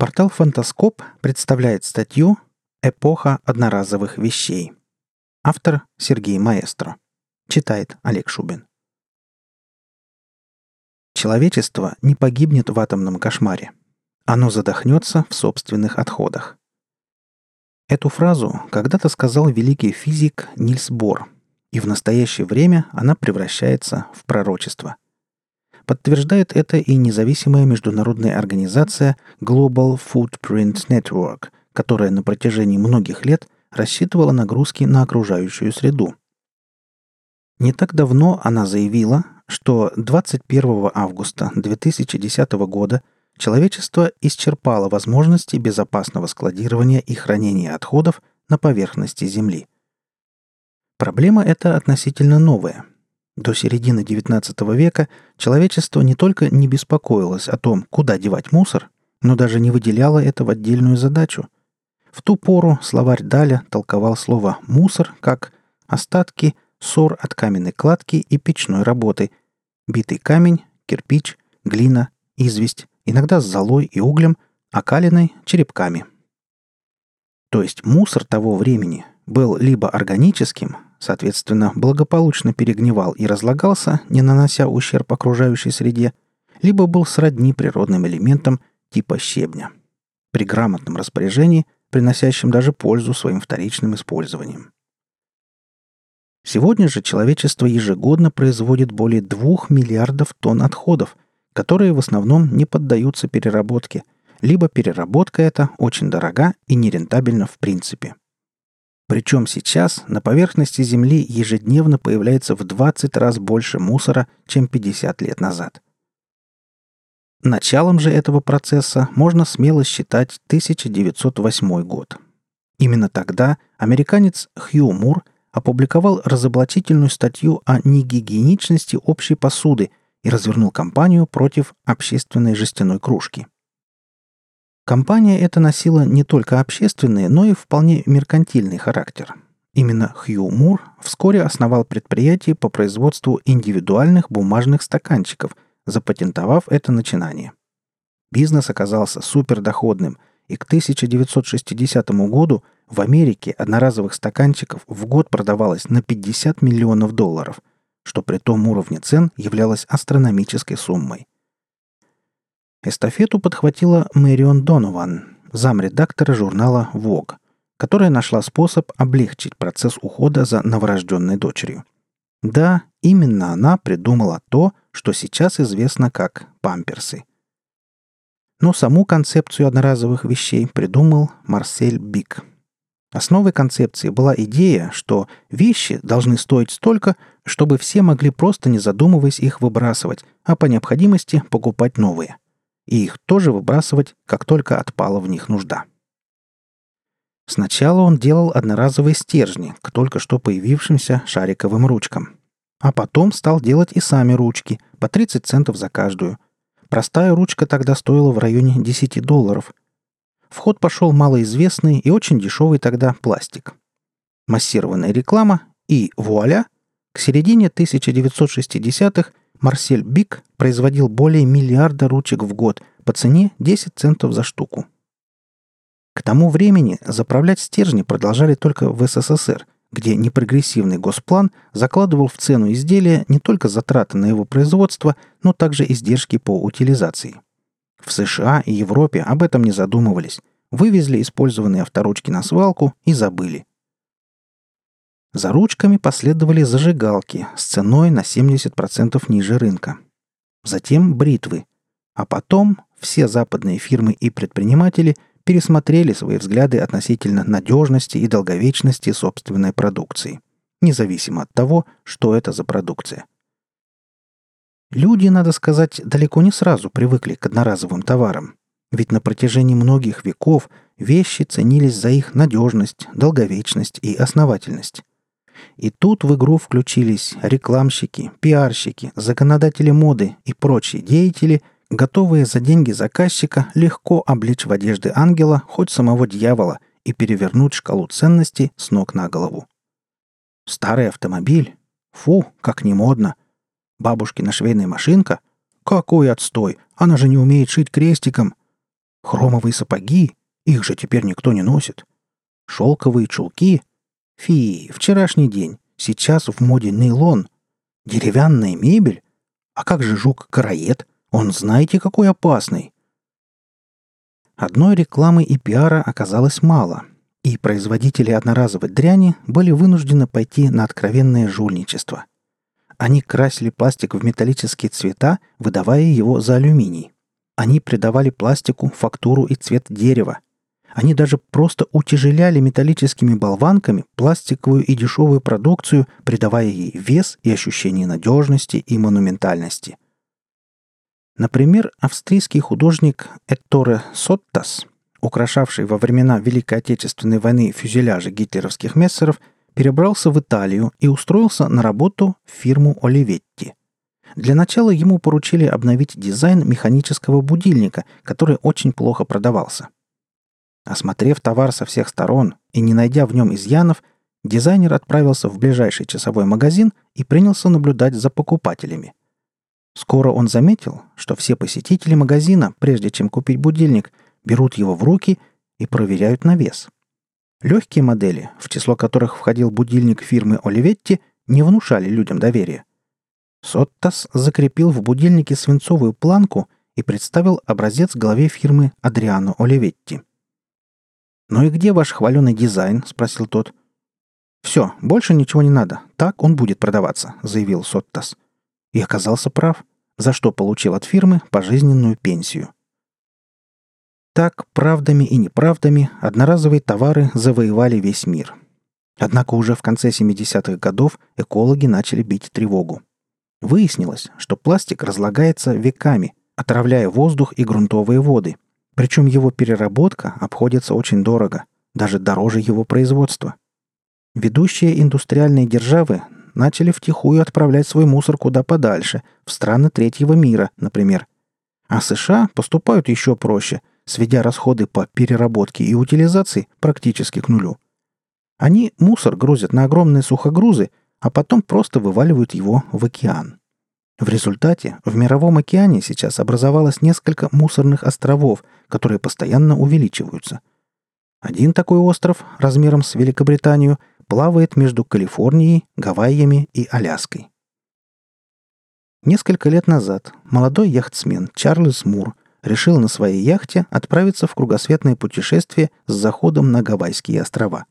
Портал «Фантаскоп» представляет статью «Эпоха одноразовых вещей». Автор Сергей Маэстро. Читает Олег Шубин. Человечество не погибнет в атомном кошмаре. Оно задохнется в собственных отходах. Эту фразу когда-то сказал великий физик Нильс Бор, и в настоящее время она превращается в пророчество. Подтверждает это и независимая международная организация Global Footprint Network, которая на протяжении многих лет рассчитывала нагрузки на окружающую среду. Не так давно она заявила, что 21 августа 2010 года человечество исчерпало возможности безопасного складирования и хранения отходов на поверхности Земли. Проблема эта относительно новая. До середины XIX века человечество не только не беспокоилось о том, куда девать мусор, но даже не выделяло это в отдельную задачу. В ту пору словарь Даля толковал слово «мусор» как «остатки», «ссор от каменной кладки и печной работы», «битый камень», «кирпич», «глина», «известь», иногда с золой и углем, а калиной – черепками. То есть мусор того времени был либо органическим, соответственно, благополучно перегнивал и разлагался, не нанося ущерб окружающей среде, либо был сродни природным элементам типа щебня. При грамотном распоряжении, приносящем даже пользу своим вторичным использованием. Сегодня же человечество ежегодно производит более 2 миллиардов тонн отходов, которые в основном не поддаются переработке, либо переработка эта очень дорога и нерентабельна в принципе. Причем сейчас на поверхности Земли ежедневно появляется в 20 раз больше мусора, чем 50 лет назад. Началом же этого процесса можно смело считать 1908 год. Именно тогда американец Хью Мур опубликовал разоблачительную статью о негигиеничности общей посуды и развернул кампанию против общественной жестяной кружки – Компания эта носила не только общественный, но и вполне меркантильный характер. Именно Хью Мур вскоре основал предприятие по производству индивидуальных бумажных стаканчиков, запатентовав это начинание. Бизнес оказался супердоходным, и к 1960 году в Америке одноразовых стаканчиков в год продавалось на 50 миллионов долларов, что при том уровне цен являлось астрономической суммой. Эстафету подхватила Мэрион Донован, замредактора журнала Vogue, которая нашла способ облегчить процесс ухода за новорожденной дочерью. Да, именно она придумала то, что сейчас известно как памперсы. Но саму концепцию одноразовых вещей придумал Марсель Бик. Основой концепции была идея, что вещи должны стоить столько, чтобы все могли просто не задумываясь их выбрасывать, а по необходимости покупать новые – и их тоже выбрасывать, как только отпала в них нужда. Сначала он делал одноразовые стержни к только что появившимся шариковым ручкам. А потом стал делать и сами ручки, по 30 центов за каждую. Простая ручка тогда стоила в районе 10 долларов. В ход пошел малоизвестный и очень дешевый тогда пластик. Массированная реклама и вуаля! К середине 1960-х Марсель Бик производил более миллиарда ручек в год по цене 10 центов за штуку. К тому времени заправлять стержни продолжали только в СССР, где непрогрессивный госплан закладывал в цену изделия не только затраты на его производство, но также издержки по утилизации. В США и Европе об этом не задумывались. Вывезли использованные авторучки на свалку и забыли. За ручками последовали зажигалки с ценой на 70% ниже рынка. Затем бритвы. А потом все западные фирмы и предприниматели пересмотрели свои взгляды относительно надежности и долговечности собственной продукции, независимо от того, что это за продукция. Люди, надо сказать, далеко не сразу привыкли к одноразовым товарам, ведь на протяжении многих веков вещи ценились за их надежность, долговечность и основательность. И тут в игру включились рекламщики, пиарщики, законодатели моды и прочие деятели, готовые за деньги заказчика легко облечь в одежды ангела хоть самого дьявола и перевернуть шкалу ценностей с ног на голову. Старый автомобиль? Фу, как не модно. Бабушкина швейная машинка? Какой отстой! Она же не умеет шить крестиком. Хромовые сапоги? Их же теперь никто не носит. Шелковые чулки? Фи, вчерашний день. Сейчас в моде нейлон. Деревянная мебель? А как же жук-караед? Он знаете, какой опасный. Одной рекламы и пиара оказалось мало, и производители одноразовой дряни были вынуждены пойти на откровенное жульничество. Они красили пластик в металлические цвета, выдавая его за алюминий. Они придавали пластику фактуру и цвет дерева. Они даже просто утяжеляли металлическими болванками пластиковую и дешевую продукцию, придавая ей вес и ощущение надежности и монументальности. Например, австрийский художник Этторе Соттас, украшавший во времена Великой Отечественной войны фюзеляжи гитлеровских мессеров, перебрался в Италию и устроился на работу в фирму Оливетти. Для начала ему поручили обновить дизайн механического будильника, который очень плохо продавался. Осмотрев товар со всех сторон и не найдя в нем изъянов, дизайнер отправился в ближайший часовой магазин и принялся наблюдать за покупателями. Скоро он заметил, что все посетители магазина, прежде чем купить будильник, берут его в руки и проверяют на вес – Легкие модели, в число которых входил будильник фирмы Оливетти, не внушали людям доверия. Соттас закрепил в будильнике свинцовую планку и представил образец главе фирмы Адриано Оливетти. «Ну и где ваш хваленый дизайн?» – спросил тот. «Все, больше ничего не надо. Так он будет продаваться», – заявил Соттас. И оказался прав, за что получил от фирмы пожизненную пенсию – так, правдами и неправдами, одноразовые товары завоевали весь мир. Однако уже в конце 70-х годов экологи начали бить тревогу. Выяснилось, что пластик разлагается веками, отравляя воздух и грунтовые воды. Причем его переработка обходится очень дорого, даже дороже его производства. Ведущие индустриальные державы начали втихую отправлять свой мусор куда подальше, в страны третьего мира, например. А США поступают еще проще – сведя расходы по переработке и утилизации практически к нулю. Они мусор грузят на огромные сухогрузы, а потом просто вываливают его в океан. В результате в Мировом океане сейчас образовалось несколько мусорных островов, которые постоянно увеличиваются. Один такой остров размером с Великобританию плавает между Калифорнией, Гавайями и Аляской. Несколько лет назад молодой яхтсмен Чарльз Мур решил на своей яхте отправиться в кругосветное путешествие с заходом на Гавайские острова.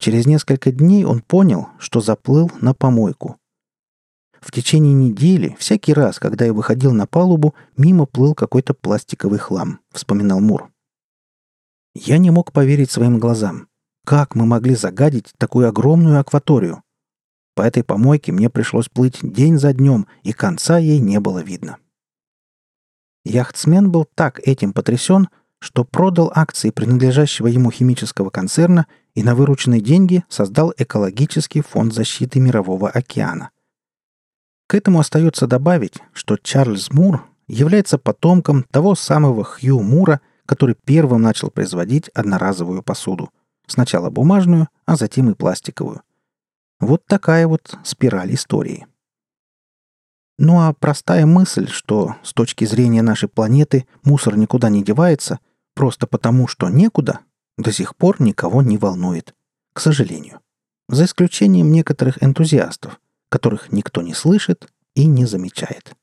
Через несколько дней он понял, что заплыл на помойку. В течение недели, всякий раз, когда я выходил на палубу, мимо плыл какой-то пластиковый хлам, вспоминал Мур. Я не мог поверить своим глазам. Как мы могли загадить такую огромную акваторию? По этой помойке мне пришлось плыть день за днем, и конца ей не было видно. Яхтсмен был так этим потрясен, что продал акции принадлежащего ему химического концерна и на вырученные деньги создал экологический фонд защиты Мирового океана. К этому остается добавить, что Чарльз Мур является потомком того самого Хью Мура, который первым начал производить одноразовую посуду. Сначала бумажную, а затем и пластиковую. Вот такая вот спираль истории. Ну а простая мысль, что с точки зрения нашей планеты мусор никуда не девается, просто потому что некуда, до сих пор никого не волнует. К сожалению. За исключением некоторых энтузиастов, которых никто не слышит и не замечает.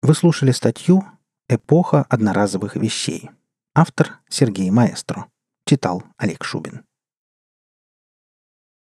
Вы слушали статью «Эпоха одноразовых вещей». Автор Сергей Маэстро. Читал Олег Шубин.